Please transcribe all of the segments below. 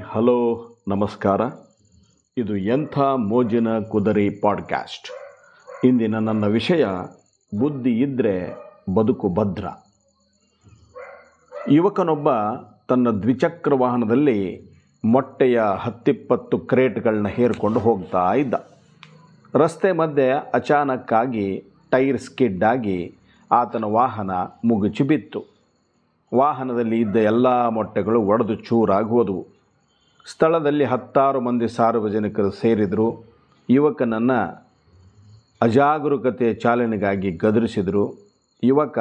Hello, ನಮಸ್ಕಾರ. ಇದು ಎಂಥ ಮೋಜಿನ ಕುದರಿ ಪಾಡ್ಕ್ಯಾಸ್ಟ್. ಇಂದಿನ ನನ್ನ ವಿಷಯ, ಬುದ್ಧಿ ಇದ್ದರೆ ಬದುಕು ಭದ್ರ. ಯುವಕನೊಬ್ಬ ತನ್ನ ದ್ವಿಚಕ್ರ ವಾಹನದಲ್ಲಿ ಮೊಟ್ಟೆಯ ಹತ್ತಿಪ್ಪತ್ತು ಕ್ರೇಟ್ಗಳನ್ನ ಹೇರಿಕೊಂಡು ಹೋಗ್ತಾ ಇದ್ದ. ರಸ್ತೆ ಮಧ್ಯೆ ಅಚಾನಕ್ಕಾಗಿ ಟೈರ್ ಸ್ಕಿಡ್ ಆಗಿ ಆತನ ವಾಹನ ಮುಗುಚಿ ಬಿತ್ತು. ವಾಹನದಲ್ಲಿ ಇದ್ದ ಎಲ್ಲ ಮೊಟ್ಟೆಗಳು ಒಡೆದು ಚೂರಾಗಿ ಹೋದವು ಸ್ಥಳದಲ್ಲಿ ಹತ್ತಾರು ಮಂದಿ ಸಾರ್ವಜನಿಕರು ಸೇರಿದರು. ಯುವಕನನ್ನು ಅಜಾಗರೂಕತೆ ಚಾಲನೆಗಾಗಿ ಗದರಿಸಿದರು. ಯುವಕ,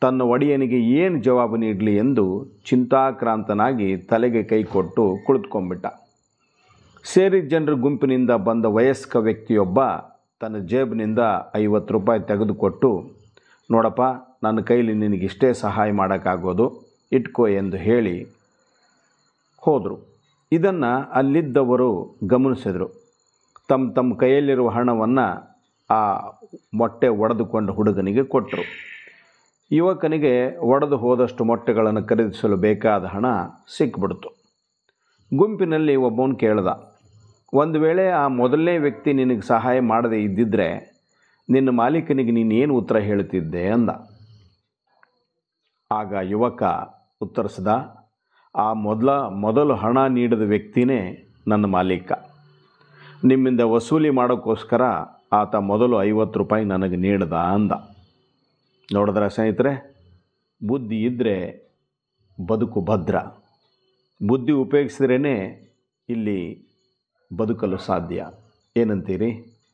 ತನ್ನ ಒಡೆಯನಿಗೆ ಏನು ಜವಾಬು ನೀಡಲಿ ಎಂದು ಚಿಂತಾಕ್ರಾಂತನಾಗಿ ತಲೆಗೆ ಕೈ ಕೊಟ್ಟು ಕುಳಿತುಕೊಂಡ್ಬಿಟ್ಟ. ಸೇರಿದ ಜನರ ಗುಂಪಿನಿಂದ ಬಂದ ವಯಸ್ಕ ವ್ಯಕ್ತಿಯೊಬ್ಬ ತನ್ನ ಜೇಬಿನಿಂದ ಐವತ್ತು ರೂಪಾಯಿ ತೆಗೆದುಕೊಟ್ಟು ನೋಡಪ್ಪ, ನನ್ನ ಕೈಲಿ ನಿನಗಿಷ್ಟೇ ಸಹಾಯ ಮಾಡೋಕ್ಕಾಗೋದು, ಇಟ್ಕೋ ಎಂದು ಹೇಳಿ ಹೋದರು. ಇದನ್ನು ಅಲ್ಲಿದ್ದವರು ಗಮನಿಸಿದರು. ತಮ್ಮ ತಮ್ಮ ಕೈಯಲ್ಲಿರುವ ಹಣವನ್ನು ಆ ಮೊಟ್ಟೆ ಒಡೆದುಕೊಂಡು ಹುಡುಗನಿಗೆ ಕೊಟ್ಟರು ಯುವಕನಿಗೆ ಒಡೆದು ಹೋದಷ್ಟು ಮೊಟ್ಟೆಗಳನ್ನು ಖರೀದಿಸಲು ಬೇಕಾದ ಹಣ ಸಿಕ್ಬಿಡ್ತು. ಗುಂಪಿನಲ್ಲಿ ಒಬ್ಬವನು ಕೇಳ್ದ, ಒಂದು ವೇಳೆ ಆ ಮೊದಲನೇ ವ್ಯಕ್ತಿ ನಿನಗೆ ಸಹಾಯ ಮಾಡದೇ ಇದ್ದಿದ್ದರೆ ನಿನ್ನ ಮಾಲೀಕನಿಗೆ ನೀನು ಏನು ಉತ್ತರ ಹೇಳ್ತಿದ್ದೆ ಅಂದ. ಆಗ ಯುವಕ ಉತ್ತರಿಸಿದ, ಆ ಮೊದಲ, ಮೊದಲು ಹಣ ನೀಡಿದ ವ್ಯಕ್ತಿನೇ ನನ್ನ ಮಾಲೀಕ. ನಿಮ್ಮಿಂದ ವಸೂಲಿ ಮಾಡೋಕ್ಕೋಸ್ಕರ ಆತ ಮೊದಲು ಐವತ್ತು ರೂಪಾಯಿ ನನಗೆ ನೀಡ್ದ ಅಂದ. ನೋಡಿದ್ರೆ ಸ್ನೇಹಿತರೆ, ಬುದ್ಧಿ ಇದ್ದರೆ ಬದುಕು ಭದ್ರ. ಬುದ್ಧಿ ಉಪಯೋಗಿಸಿದ್ರೇ ಇಲ್ಲಿ ಬದುಕಲು ಸಾಧ್ಯ. ಏನಂತೀರಿ?